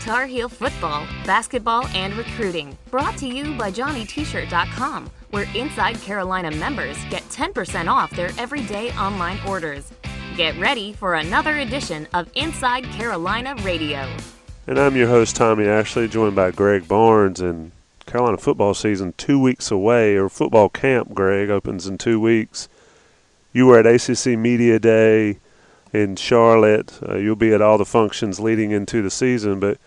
Tar Heel football, basketball, and recruiting. Brought to you by JohnnyT-shirt.com, where Inside Carolina members get 10% off their everyday online orders. Get ready for another edition of Inside Carolina Radio. And I'm your host, Tommy Ashley, joined by Greg Barnes. And Carolina football season two weeks away, or football camp, Greg, opens in two weeks. You were at ACC Media Day in Charlotte. Uh, you'll be at all the functions leading into the season, but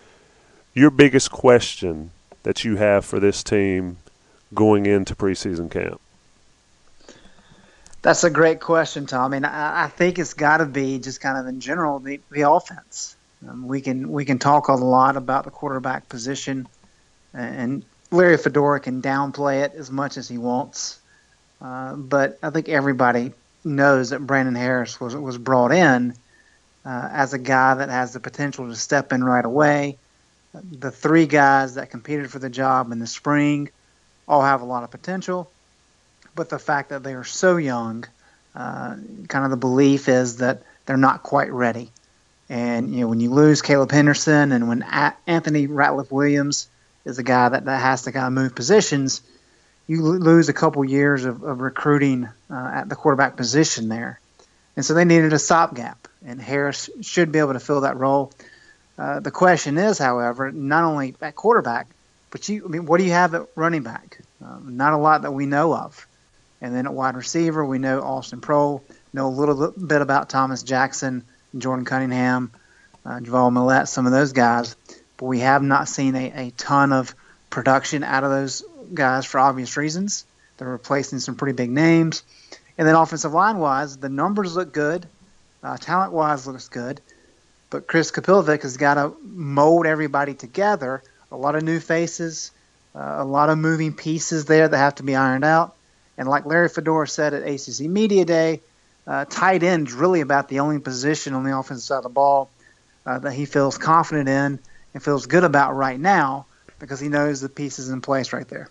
your biggest question that you have for this team going into preseason camp? That's a great question, Tom. I, I think it's got to be just kind of in general the, the offense. Um, we can we can talk a lot about the quarterback position, and Larry Fedora can downplay it as much as he wants. Uh, but I think everybody knows that Brandon Harris was was brought in uh, as a guy that has the potential to step in right away, the three guys that competed for the job in the spring all have a lot of potential, but the fact that they are so young, uh, kind of the belief is that they're not quite ready. And you know, when you lose Caleb Henderson, and when a- Anthony Ratliff Williams is a guy that, that has to kind of move positions, you lose a couple years of, of recruiting uh, at the quarterback position there. And so they needed a stopgap, and Harris should be able to fill that role. Uh, the question is, however, not only at quarterback, but you, I mean, what do you have at running back? Um, not a lot that we know of. And then at wide receiver, we know Austin Proehl, know a little bit about Thomas Jackson, Jordan Cunningham, uh, Javal Millette, some of those guys. But we have not seen a, a ton of production out of those guys for obvious reasons. They're replacing some pretty big names. And then offensive line wise, the numbers look good. Uh, talent wise, looks good. But Chris Kapilovic has got to mold everybody together. A lot of new faces, uh, a lot of moving pieces there that have to be ironed out. And like Larry Fedora said at ACC Media Day, uh, tight end is really about the only position on the offensive side of the ball uh, that he feels confident in and feels good about right now because he knows the pieces in place right there.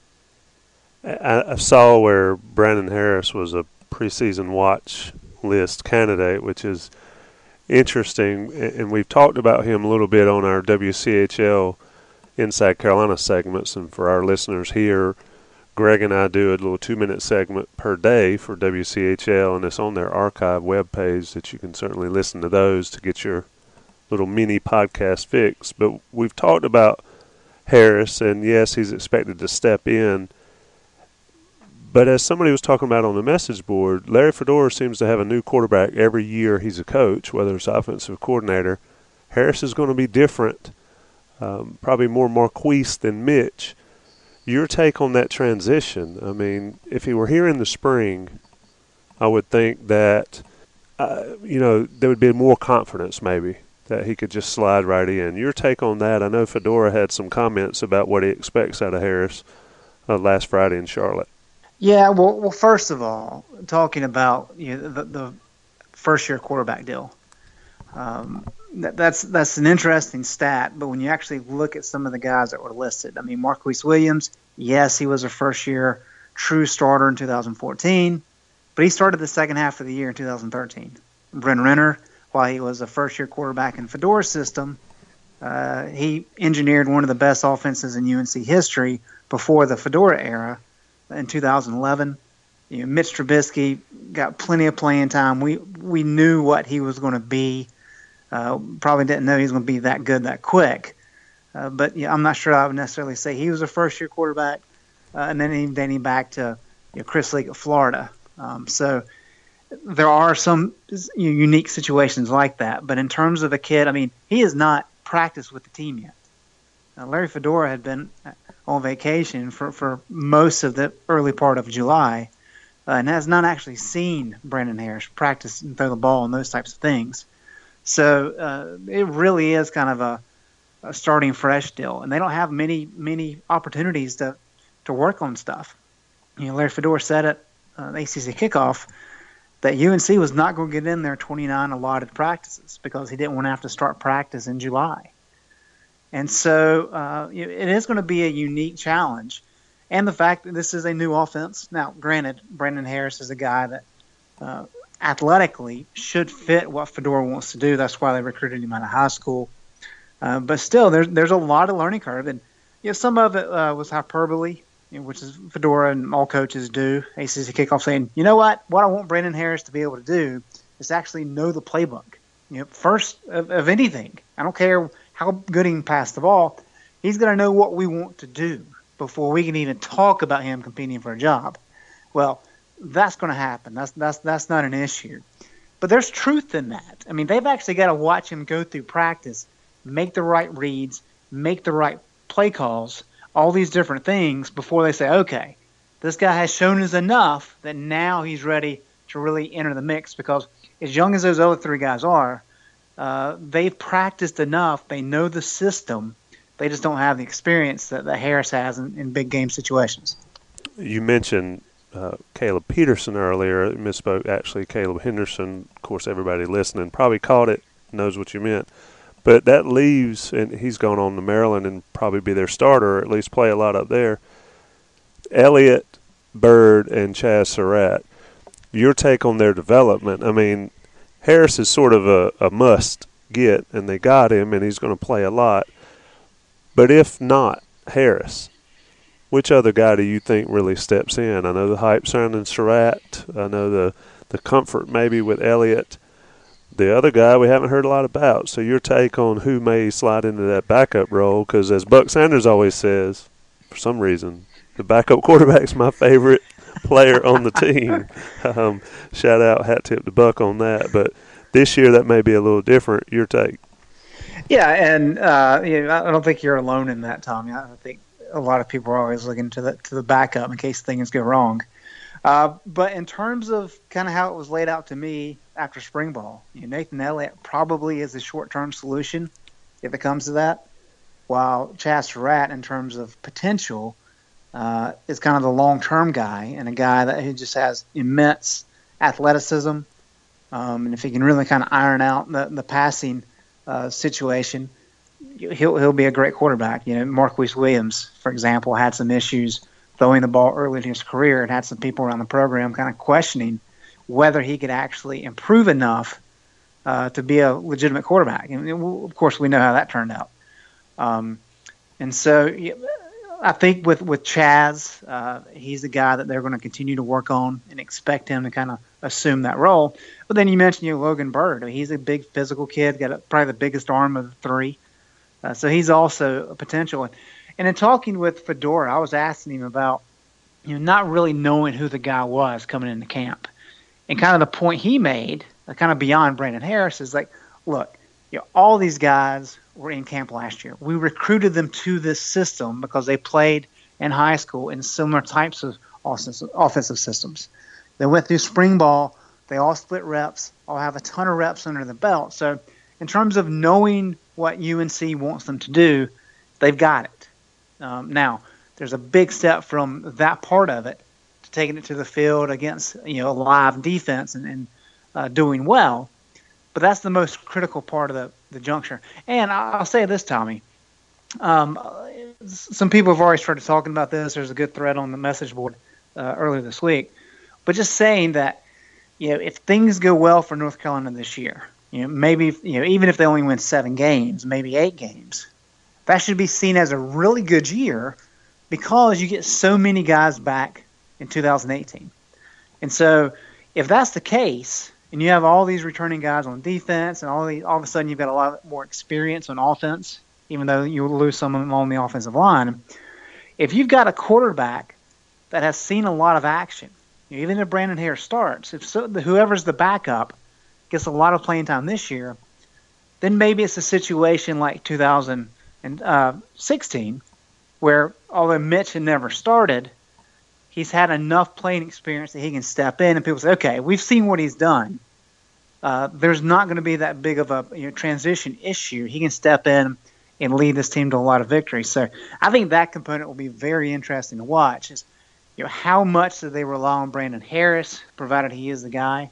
I, saw where Brandon Harris was a preseason watch list candidate, which is – interesting, and we've talked about him a little bit on our WCHL Inside Carolina segments. And for our listeners here, Greg and I do a little two minute segment per day for WCHL, and it's on their archive web page that you can certainly listen to those to get your little mini podcast fix. But we've talked about Harris, and yes, he's expected to step in but as somebody was talking about on the message board, Larry Fedora seems to have a new quarterback every year he's a coach, whether it's offensive coordinator. Harris is going to be different, um, probably more Marquise than Mitch. Your take on that transition? I mean, if he were here in the spring, I would think that uh, you know there would be more confidence maybe that he could just slide right in. Your take on that? I know Fedora had some comments about what he expects out of Harris uh, last Friday in Charlotte. Yeah, well, well, first of all, talking about you know, the, the first year quarterback deal, um, that, that's that's an interesting stat. But when you actually look at some of the guys that were listed, I mean, Marquise Williams, yes, he was a first year true starter in 2014, but he started the second half of the year in 2013. Bryn Renner, while he was a first year quarterback in Fedora's system, uh, he engineered one of the best offenses in UNC history before the Fedora era in 2011. You know, Mitch Trubisky got plenty of playing time. We we knew what he was going to be. Uh, probably didn't know he was going to be that good that quick. Uh, but yeah, I'm not sure I would necessarily say he was a first year quarterback. Uh, and then he dating back to you know, Chris Leak of Florida. Um, so there are some you know, unique situations like that. But in terms of a kid, I mean, he has not practiced with the team yet. Now, Larry Fedora had been on vacation for, for most of the early part of July uh, and has not actually seen Brandon Harris practice and throw the ball and those types of things. So uh, it really is kind of a, a, starting fresh deal, and they don't have many many opportunities to to work on stuff. You know, Larry Fedora said at uh, ACC kickoff that UNC was not going to get in their 29 allotted practices because he didn't want to have to start practice in July. And so uh, it is going to be a unique challenge. And the fact that this is a new offense. Now, granted, Brandon Harris is a guy that uh, athletically should fit what Fedora wants to do. That's why they recruited him out of high school. Uh, but still, there's there's a lot of learning curve, and you know some of it uh, was hyperbole, you know, which is Fedora and all coaches do. ACC kickoff saying, you know what, what I want Brandon Harris to be able to do is actually know the playbook. You know, first of, of anything, I don't care how good he can pass the ball, he's going to know what we want to do before we can even talk about him competing for a job. Well, that's going to happen. That's that's that's not an issue. But there's truth in that. I mean, they've actually got to watch him go through practice, make the right reads, make the right play calls, all these different things before they say, okay, this guy has shown us enough that now he's ready to really enter the mix. Because as young as those other three guys are, uh, they've practiced enough. They know the system. They just don't have the experience that, that Harris has in, in big game situations. You mentioned uh, Caleb Peterson earlier. Misspoke. Actually, Caleb Henderson. Of course, everybody listening probably caught it, knows what you meant. But that leaves, and he's gone on to Maryland and probably be their starter, or at least play a lot up there. Elliott, Bird, and Chaz Surratt. Your take on their development? I mean, Harris is sort of a, a must get, and they got him, and he's going to play a lot. But if not Harris, which other guy do you think really steps in? I know the hype surrounding Surratt. I know the the comfort maybe with Elliott. The other guy we haven't heard a lot about. So your take on who may slide into that backup role? Because as Buck Sanders always says, for some reason, the backup quarterback's my favorite player on the team. Um, shout out, hat tip to Buck on that. But this year that may be a little different. Your take? Yeah, and uh, you know, I don't think you're alone in that, Tommy. I think a lot of people are always looking to the to the backup in case things go wrong. Uh, but in terms of kind of how it was laid out to me after spring ball, you know, Nathan Elliott probably is a short term solution if it comes to that, while Chaz Surratt, in terms of potential, uh, is kind of the long term guy and a guy that who just has immense athleticism. Um, and if he can really kind of iron out the, the passing uh, situation, he'll he'll be a great quarterback. You know, Marquise Williams, for example, had some issues throwing the ball early in his career and had some people around the program kind of questioning whether he could actually improve enough uh, to be a legitimate quarterback. And of course, we know how that turned out. Um, and so I think with with Chaz, uh, he's the guy that they're going to continue to work on and expect him to kind of assume that role. But then you mentioned you know, Logan Bird. I mean, he's a big physical kid, got a, probably the biggest arm of the three. Uh, so he's also a potential. And in talking with Fedora, I was asking him about you know not really knowing who the guy was coming into camp, and kind of the point he made, uh, kind of beyond Brandon Harris, is like, look, you know, all these guys were in camp last year. We recruited them to this system because they played in high school in similar types of offensive systems. They went through spring ball. They all split reps. All have a ton of reps under the belt. So, in terms of knowing what UNC wants them to do, they've got it. Um, now, there's a big step from that part of it to taking it to the field against you know a live defense and, and uh, doing well. But that's the most critical part of the, the juncture. And I'll say this, Tommy. Um, some people have already started talking about this. There's a good thread on the message board uh, earlier this week. But just saying that, you know, if things go well for North Carolina this year, you know, maybe you know, even if they only win seven games, maybe eight games, that should be seen as a really good year because you get so many guys back in 2018. And so, if that's the case, and you have all these returning guys on defense, and all the, all of a sudden you've got a lot more experience on offense, even though you lose some of them on the offensive line. If you've got a quarterback that has seen a lot of action, even if Brandon Harris starts, if so, whoever's the backup gets a lot of playing time this year, then maybe it's a situation like 2016 uh, where although Mitch had never started, he's had enough playing experience that he can step in and people say, okay, we've seen what he's done. Uh, there's not going to be that big of a you know, transition issue. He can step in and lead this team to a lot of victories. So I think that component will be very interesting to watch. Is you know how much do they rely on Brandon Harris, provided he is the guy,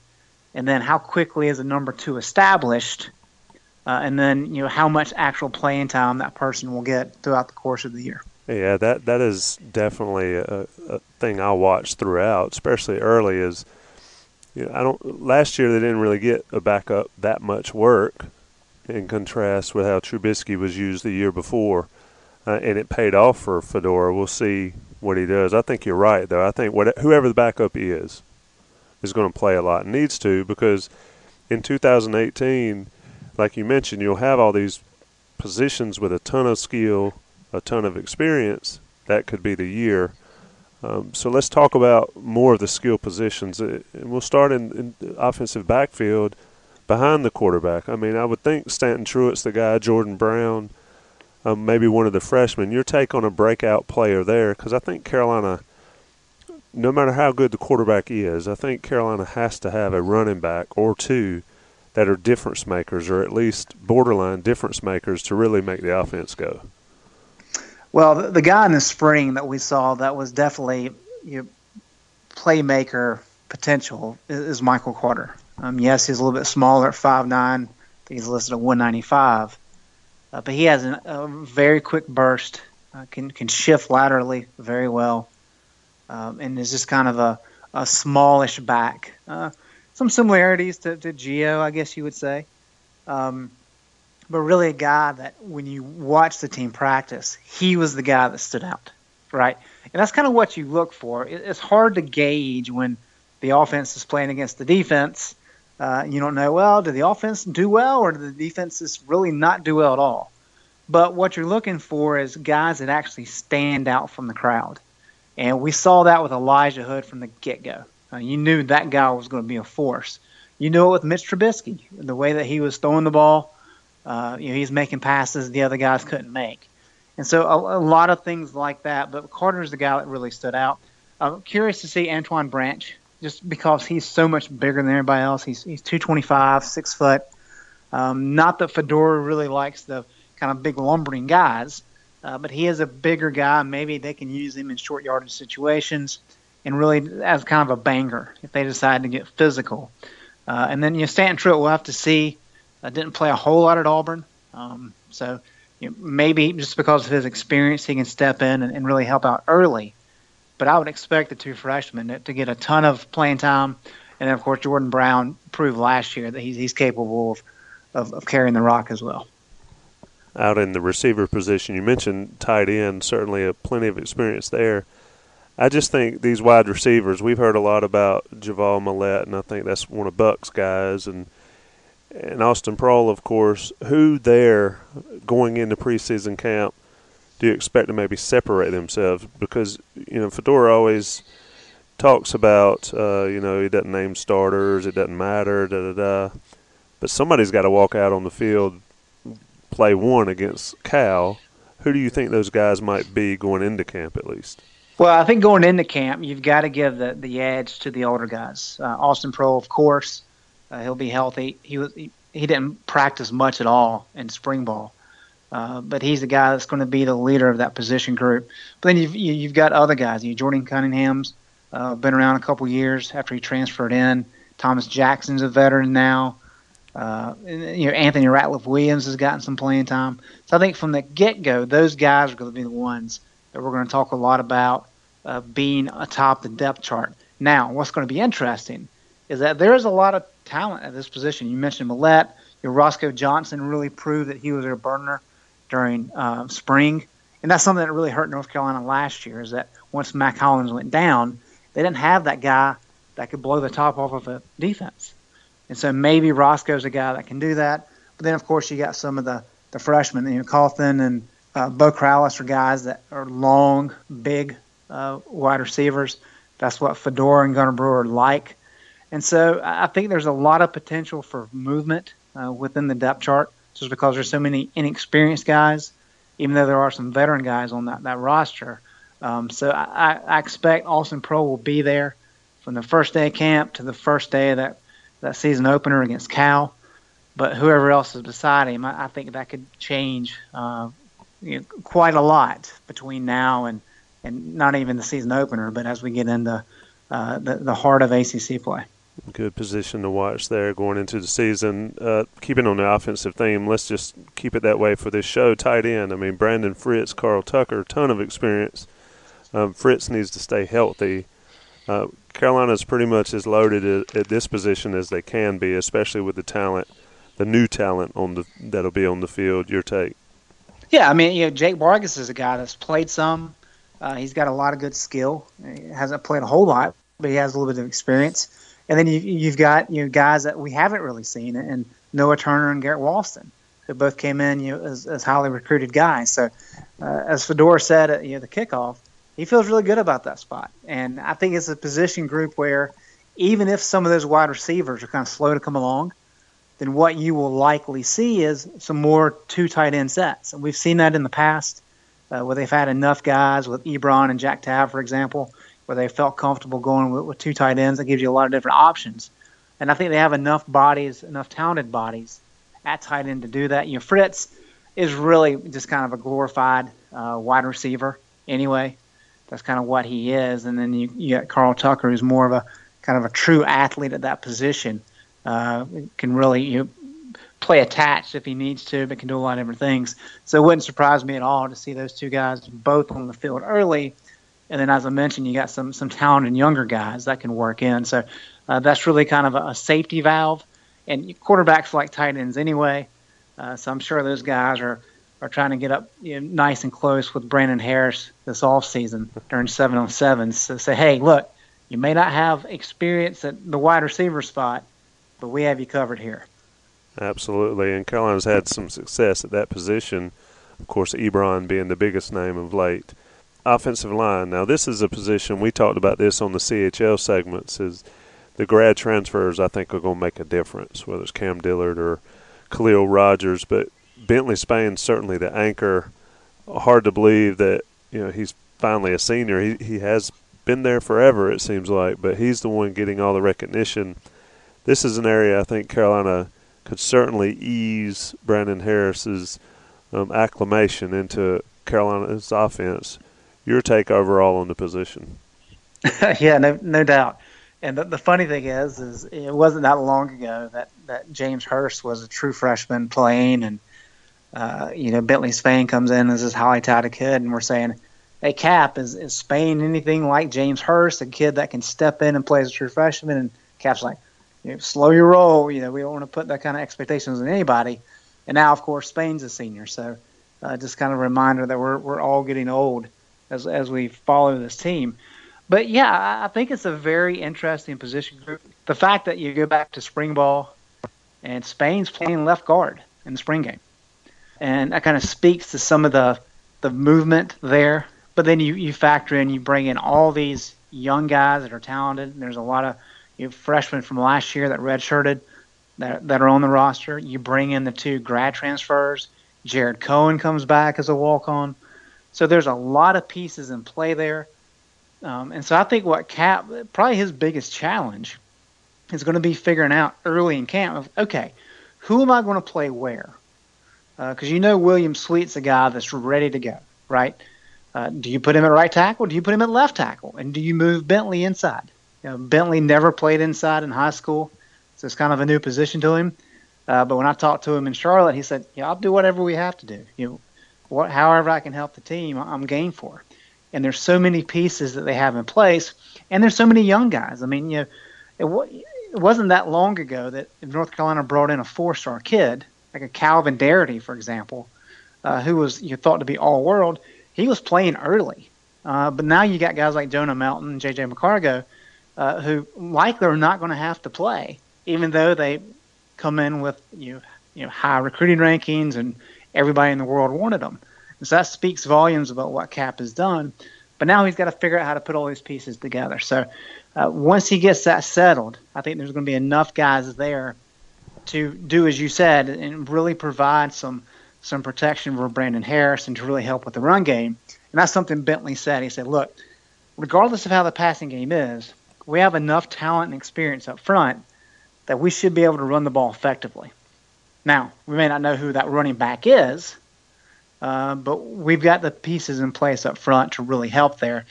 and then how quickly is a number two established, uh, and then you know how much actual playing time that person will get throughout the course of the year. Yeah, that that is definitely a, a thing I watch throughout, especially early. Is you know, I don't. Last year they didn't really get a backup that much work, in contrast with how Trubisky was used the year before, uh, and it paid off for Fedora. We'll see what he does. I think you're right, though. I think what, whoever the backup is is going to play a lot, and needs to, because in 2018, like you mentioned, you'll have all these positions with a ton of skill, a ton of experience. That could be the year. Um, so let's talk about more of the skill positions. Uh, and we'll start in, in offensive backfield behind the quarterback. I mean, I would think Stanton Truitt's the guy, Jordan Brown, um, maybe one of the freshmen. Your take on a breakout player there, because I think Carolina, no matter how good the quarterback is, I think Carolina has to have a running back or two that are difference makers, or at least borderline difference makers, to really make the offense go. Well, the, the guy in the spring that we saw that was definitely you know, playmaker potential is, is Michael Carter. Um, yes, he's a little bit smaller at 5'9". I think he's listed at 195. Uh, but he has an, a very quick burst, uh, can can shift laterally very well, um, and is just kind of a, a smallish back. Uh, some similarities to, to Gio, I guess you would say. Um, but really a guy that when you watch the team practice, he was the guy that stood out, right? And that's kind of what you look for. It's hard to gauge when the offense is playing against the defense uh, you don't know, well, did the offense do well or did the defense just really not do well at all? But what you're looking for is guys that actually stand out from the crowd. And we saw that with Elijah Hood from the get go. Uh, you knew that guy was going to be a force. You knew it with Mitch Trubisky, the way that he was throwing the ball. Uh, you know, he's making passes the other guys couldn't make. And so a, a lot of things like that. But Carter's the guy that really stood out. I'm curious to see Antoine Branch just because he's so much bigger than everybody else. He's he's 225, six foot. Um, not that Fedora really likes the kind of big lumbering guys, uh, but he is a bigger guy. Maybe they can use him in short yardage situations and really as kind of a banger if they decide to get physical. Uh, and then you know Stanton we'll have to see. Uh, didn't play a whole lot at Auburn, um, so you know, maybe just because of his experience, he can step in and, and really help out early. But I would expect the two freshmen to get a ton of playing time. And then, of course, Jordan Brown proved last year that he's, he's capable of, of, of carrying the rock as well. Out in the receiver position, you mentioned tight end, certainly a plenty of experience there. I just think these wide receivers, we've heard a lot about J'Von Millette, and I think that's one of Buck's guys, and and Austin Proehl, of course. Who there going into preseason camp do you expect to maybe separate themselves? Because you know Fedora always talks about uh, you know he doesn't name starters, it doesn't matter, da da da. But somebody's got to walk out on the field, play one against Cal. Who do you think those guys might be going into camp at least? Well, I think going into camp, you've got to give the, the edge to the older guys. Uh, Austin Proehl, of course, uh, he'll be healthy. He was he, he didn't practice much at all in spring ball. Uh, but he's the guy that's going to be the leader of that position group. But then you've you've got other guys. You Jordan Cunningham's uh, been around a couple years after he transferred in. Thomas Jackson's a veteran now. Uh, and, you know Anthony Ratliff Williams has gotten some playing time. So I think from the get go, those guys are going to be the ones that we're going to talk a lot about uh, being atop the depth chart. Now, what's going to be interesting is that there is a lot of talent at this position. You mentioned Millette. Your Roscoe Johnson really proved that he was a burner during uh, spring, and that's something that really hurt North Carolina last year. Is that once Mack Hollins went down, they didn't have that guy that could blow the top off of a defense, and so maybe Roscoe's a guy that can do that. But then of course you got some of the the freshmen, you know, and uh, Beau Corrales are guys that are long, big uh, wide receivers. That's what Fedora and Gunter Brewer like. And so I think there's a lot of potential for movement uh, within the depth chart just because there's so many inexperienced guys, even though there are some veteran guys on that, that roster. Um, so I, I expect Austin Proehl will be there from the first day of camp to the first day of that, that season opener against Cal. But whoever else is beside him, I, I think that could change uh, you know, quite a lot between now and, and not even the season opener, but as we get into uh, the, the heart of ACC play. Good position to watch there going into the season. Uh, keeping on the offensive theme, let's just keep it that way for this show. Tight end. I mean, Brandon Fritz, Carl Tucker, ton of experience. Um, Fritz needs to stay healthy. Uh, Carolina's pretty much as loaded at, at, this position as they can be, especially with the talent the new talent on the that'll be on the field. Your take? Yeah, I mean, you know, Jake Bargas is a guy that's played some. Uh, he's got a lot of good skill. He hasn't played a whole lot, but he has a little bit of experience. And then you, you've got you know guys that we haven't really seen, and Noah Turner and Garrett Walston, who both came in you know as, as highly recruited guys. So, uh, as Fedora said at you know the kickoff, he feels really good about that spot. And I think it's a position group where even if some of those wide receivers are kind of slow to come along, then what you will likely see is some more two tight end sets. And we've seen that in the past uh, where they've had enough guys with Ebron and Jack Tabb, for example, where they felt comfortable going with, with two tight ends. That gives you a lot of different options. And I think they have enough bodies, enough talented bodies at tight end to do that. You know, Fritz is really just kind of a glorified uh, wide receiver anyway. That's kind of what he is. And then you, you got Carl Tucker, who's more of a kind of a true athlete at that position. Uh, can really you know, play attached if he needs to, but can do a lot of different things. So it wouldn't surprise me at all to see those two guys both on the field early. And then, as I mentioned, you got some some talented younger guys that can work in. So uh, that's really kind of a, a, safety valve. And quarterbacks like tight ends anyway. Uh, so I'm sure those guys are are trying to get up you know, nice and close with Brandon Harris this off season during seven on sevens. So say, hey, look, you may not have experience at the wide receiver spot, but we have you covered here. Absolutely, and Carolina's had some success at that position. Of course, Ebron being the biggest name of late. Offensive line. Now, this is a position we talked about this on the CHL segments. Is the grad transfers I think are going to make a difference, whether it's Cam Dillard or Khaliel Rodgers. But Bentley Spain certainly the anchor. Hard to believe that you know he's finally a senior. He he has been there forever, it seems like, but he's the one getting all the recognition. This is an area I think Carolina could certainly ease Brandon Harris's um, acclimation into Carolina's offense. Your take overall on the position? yeah, no, no doubt. And the, the funny thing is, is it wasn't that long ago that, that James Hurst was a true freshman playing, and uh, you know Bentley Spain comes in as this highly touted kid, and we're saying hey, Cap, is, is Spain anything like James Hurst, a kid that can step in and play as a true freshman? And Cap's like, you know, slow your roll. You know, we don't want to put that kind of expectations on anybody. And now, of course, Spain's a senior. So uh, just kind of a reminder that we're, we're all getting old as, as we follow this team. But yeah, I think it's a very interesting position group. The fact that you go back to spring ball and Spain's playing left guard in the spring game. And that kind of speaks to some of the, the movement there but then you, you factor in, you bring in all these young guys that are talented. There's a lot of you know, freshmen from last year that redshirted that, that are on the roster. You bring in the two grad transfers. Jared Cohen comes back as a walk on. So there's a lot of pieces in play there. Um, and so I think what Cap, probably his biggest challenge is going to be figuring out early in camp of, okay, who am I going to play where? Because uh, you know William Sweet's a guy that's ready to go, right? Uh, do you put him at right tackle? Do you put him at left tackle? And do you move Bentley inside? You know, Bentley never played inside in high school, so it's kind of a new position to him. Uh, but when I talked to him in Charlotte, he said, "Yeah, I'll do whatever we have to do. You know, what, however I can help the team, I'm game for." And there's so many pieces that they have in place, and there's so many young guys. I mean, you know, it, it wasn't that long ago that North Carolina brought in a four-star kid, like a Calvin Darity, for example, uh, who was you thought to be all-world he was playing early. Uh, but now you got guys like Jonah Melton, J.J. McCargo, uh, who likely are not going to have to play, even though they come in with you know, you know high recruiting rankings and everybody in the world wanted them. And so that speaks volumes about what Cap has done. But now he's got to figure out how to put all these pieces together. So uh, once he gets that settled, I think there's going to be enough guys there to do as you said and really provide some some protection for Brandon Harris and to really help with the run game. And that's something Bentley said. He said, look, regardless of how the passing game is, we have enough talent and experience up front that we should be able to run the ball effectively. Now, we may not know who that running back is, uh, but we've got the pieces in place up front to really help there.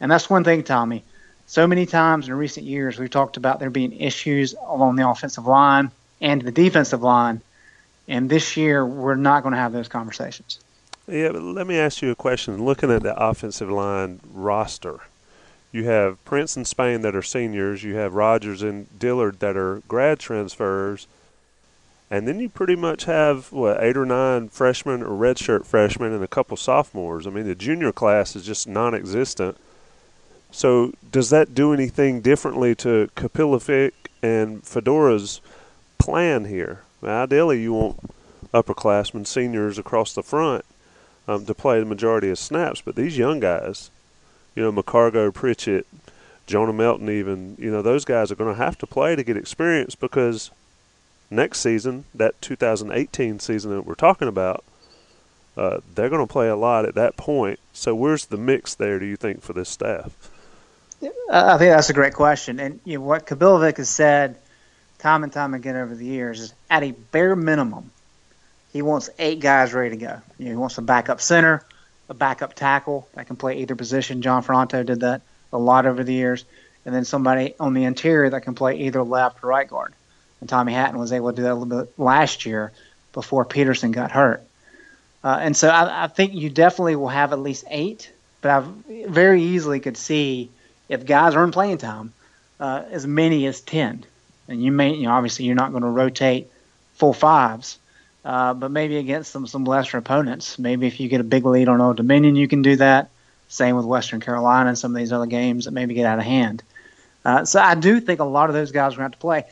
And that's one thing, Tommy. So many times in recent years, we've talked about there being issues along the offensive line and the defensive line and this year, we're not going to have those conversations. Yeah, but let me ask you a question. Looking at the offensive line roster, you have Prince and Spain that are seniors. You have Rodgers and Dillard that are grad transfers. And then you pretty much have what eight or nine freshmen or redshirt freshmen and a couple sophomores. I mean, the junior class is just non-existent. So, does that do anything differently to Kapilovic and Fedora's plan here? Ideally, you want upperclassmen, seniors across the front um, to play the majority of snaps, but these young guys, you know, McCargo, Pritchett, Jonah Melton, even, you know, those guys are going to have to play to get experience because – next season, that 2018 season that we're talking about, uh, they're going to play a lot at that point. So where's the mix there? Do you think for this staff? I think that's a great question, and you know, what Kapilovic has said time and time again over the years is at a bare minimum, he wants eight guys ready to go. You know, he wants a backup center, a backup tackle that can play either position. John Ferranto did that a lot over the years, and then somebody on the interior that can play either left or right guard and Tommy Hatton was able to do that a little bit last year before Peterson got hurt. Uh, and so I, I, think you definitely will have at least eight, but I very easily could see if guys earn playing time, uh, as many as ten. And you may, you know, obviously you're not going to rotate full fives, uh, but maybe against some some lesser opponents. Maybe if you get a big lead on Old Dominion, you can do that. Same with Western Carolina and some of these other games that maybe get out of hand. Uh, so I do think a lot of those guys are going to have to play.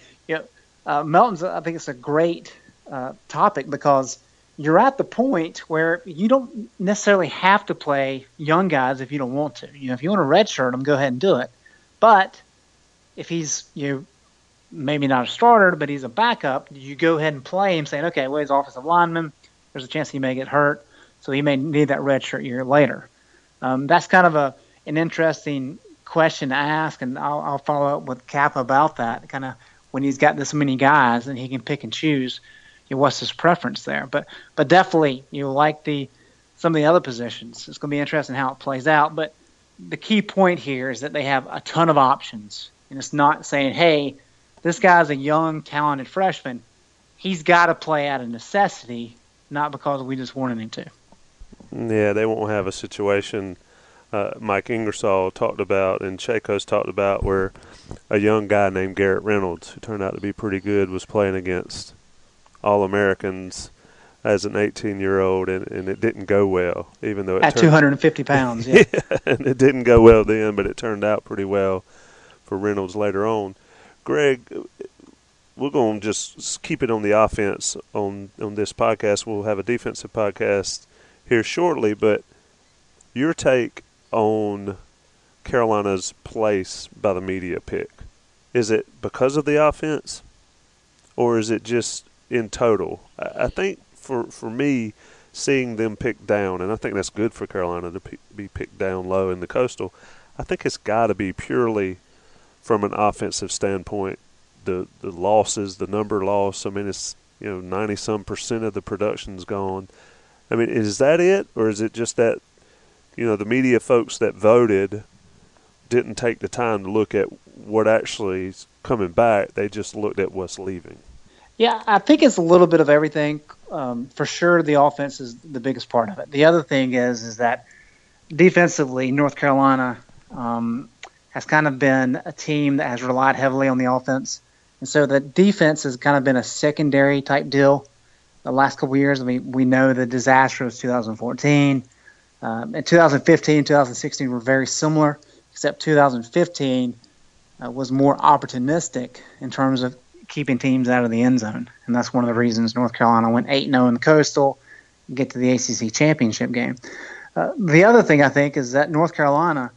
Uh, Melton's, I think it's a great uh, topic because you're at the point where you don't necessarily have to play young guys if you don't want to. You know, if you want to redshirt them, go ahead and do it. But if he's you know, maybe not a starter, but he's a backup, you go ahead and play him, saying, okay, well, he's offensive lineman. There's a chance he may get hurt, so he may need that redshirt year later. Um, that's kind of a an interesting question to ask, and I'll, I'll follow up with Cap about that. Kind of when he's got this many guys and he can pick and choose you know, what's his preference there. But but definitely you know, like the some of the other positions. It's going to be interesting how it plays out. But the key point here is that they have a ton of options, and it's not saying, hey, this guy's a young, talented freshman. He's got to play out of necessity, not because we just wanted him to. Yeah, they won't have a situation uh, Mike Ingersoll talked about and Chacos talked about where a young guy named Garrett Reynolds, who turned out to be pretty good, was playing against All Americans as an 18 year old, and, and it didn't go well, even though it at 250 pounds. Yeah. yeah, and it didn't go well then, but it turned out pretty well for Reynolds later on. Greg, we're going to just keep it on the offense on on this podcast. We'll have a defensive podcast here shortly, but your take on Carolina's place by the media pick? Is it because of the offense, or is it just in total? I think for for me, seeing them pick down, and I think that's good for Carolina to be picked down low in the coastal. I think it's got to be purely from an offensive standpoint. The the losses, the number loss. I mean, it's you know ninety some percent of the production's gone. I mean, is that it, or is it just that you know, the media folks that voted didn't take the time to look at what actually is coming back. They just looked at what's leaving. Yeah, I think it's a little bit of everything. Um, for sure, the offense is the biggest part of it. The other thing is is that defensively, North Carolina um, has kind of been a team that has relied heavily on the offense, and so the defense has kind of been a secondary type deal. The last couple years, I mean, we know the disaster was 2014. Um, in 2015, 2016 were very similar, except 2015 uh, was more opportunistic in terms of keeping teams out of the end zone, and that's one of the reasons North Carolina went 8-0 in the Coastal, get to the ACC championship game. Uh, the other thing I think is that North Carolina,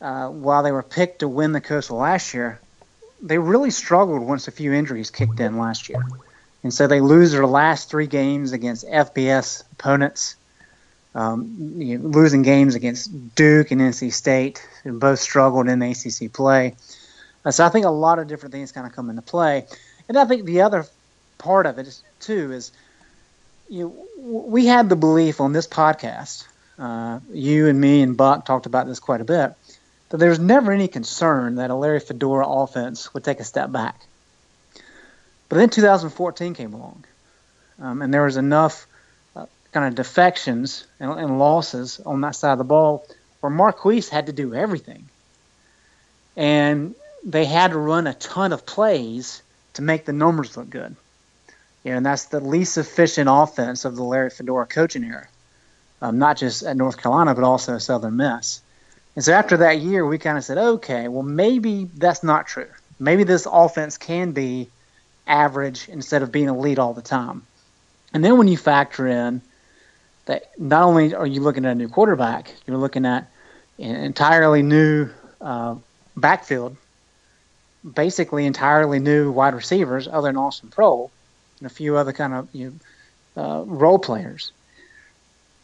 uh, while they were picked to win the Coastal last year, they really struggled once a few injuries kicked in last year. And so they lose their last three games against FBS opponents um, you know, losing games against Duke and NC State, who both struggled in ACC play. Uh, so I think a lot of different things kind of come into play, and I think the other part of it is, too is you know, we had the belief on this podcast. Uh, you and me and Buck talked about this quite a bit. That there was never any concern that a Larry Fedora offense would take a step back. But then 2014 came along, um, and there was enough kind of defections and, and, losses on that side of the ball where Marquise had to do everything. And they had to run a ton of plays to make the numbers look good. You know, and that's the least efficient offense of the Larry Fedora coaching era, um, not just at North Carolina, but also Southern Miss. And so after that year, we kind of said, okay, well, maybe that's not true. Maybe this offense can be average instead of being elite all the time. And then when you factor in that not only are you looking at a new quarterback, you're looking at an entirely new uh, backfield, basically entirely new wide receivers other than Austin Proehl, and a few other kind of you know, uh, role players.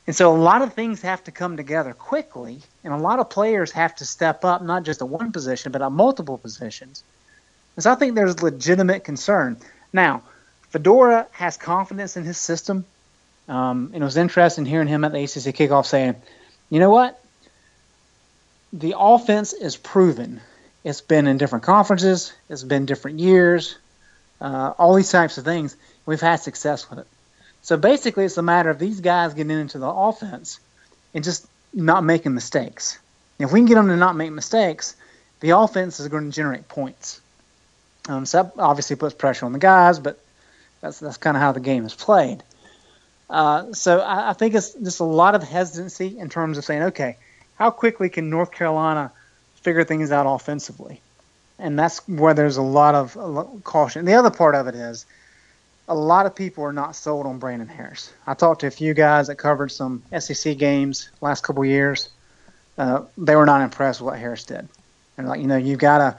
And so a lot of things have to come together quickly, and a lot of players have to step up, not just at one position, but at multiple positions. And so I think there's legitimate concern. Now, Fedora has confidence in his system. Um, and it was interesting hearing him at the ACC kickoff saying, you know what? The offense is proven. It's been in different conferences, it's been different years, uh, all these types of things. We've had success with it. So basically, it's a matter of these guys getting into the offense and just not making mistakes. If we can get them to not make mistakes, the offense is going to generate points. Um, so that obviously puts pressure on the guys, but that's that's kind of how the game is played. Uh, so I, I, think it's just a lot of hesitancy in terms of saying, okay, how quickly can North Carolina figure things out offensively? And that's where there's a lot of, caution. The other part of it is a lot of people are not sold on Brandon Harris. I talked to a few guys that covered some SEC games last couple years. Uh, they were not impressed with what Harris did. And like you know, you've got a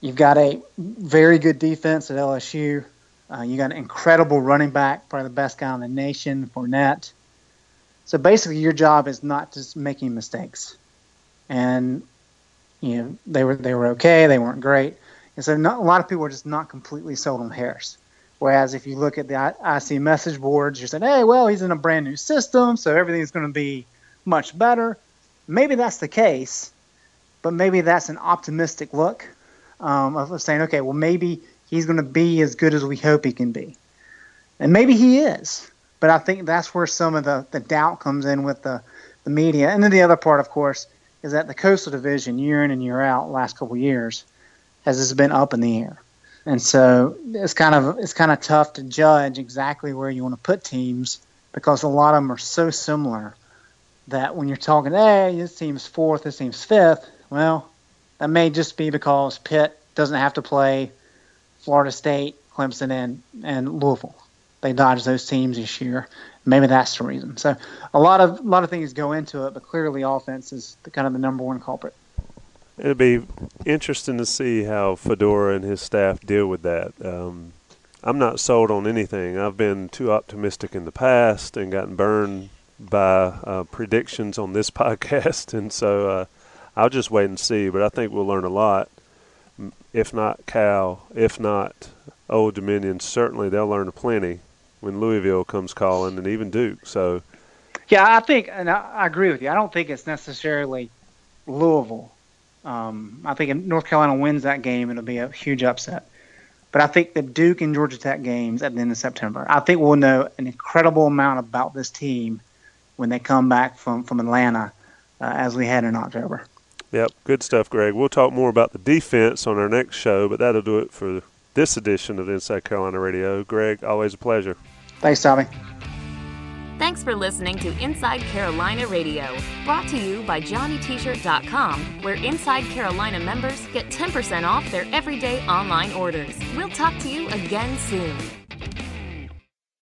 you've got a very good defense at LSU. Uh, you got an incredible running back, probably the best guy in the nation, Fournette. So basically, your job is not just making mistakes. And you know they were they were okay, they weren't great, and so not, a lot of people are just not completely sold on Harris. Whereas if you look at the IC message boards, you're saying, hey, well, he's in a brand new system, so everything's going to be much better. Maybe that's the case, but maybe that's an optimistic look um, of saying, okay, well, maybe he's going to be as good as we hope he can be. And maybe he is. But I think that's where some of the, the doubt comes in with the, the media. And then the other part, of course, is that the Coastal Division, year in and year out, last couple years, has just been up in the air and so it's kind of it's kind of tough to judge exactly where you want to put teams because a lot of them are so similar that when you're talking, hey, this team's fourth, this team's fifth, well, that may just be because Pitt doesn't have to play Florida State, Clemson, and and Louisville. They dodged those teams this year. Maybe that's the reason. So a lot of a lot of things go into it, but clearly offense is the, kind of the number one culprit. It'll be interesting to see how Fedora and his staff deal with that. Um, I'm not sold on anything. I've been too optimistic in the past and gotten burned by uh, predictions on this podcast, and so uh, I'll just wait and see. But I think we'll learn a lot. If not Cal, if not Old Dominion, certainly they'll learn a plenty when Louisville comes calling, and even Duke. So, yeah, I think, and I, I agree with you. I don't think it's necessarily Louisville um, I think if North Carolina wins that game, it'll be a huge upset. But I think the Duke and Georgia Tech games at the end of September, I think we'll know an incredible amount about this team when they come back from, from Atlanta uh, as we had in October. Yep, good stuff, Greg. We'll talk more about the defense on our next show, but that'll do it for this edition of Inside Carolina Radio. Greg, always a pleasure. Thanks, Tommy. Thanks for listening to Inside Carolina Radio, brought to you by JohnnyT-shirt.com, where Inside Carolina members get 10% off their everyday online orders. We'll talk to you again soon.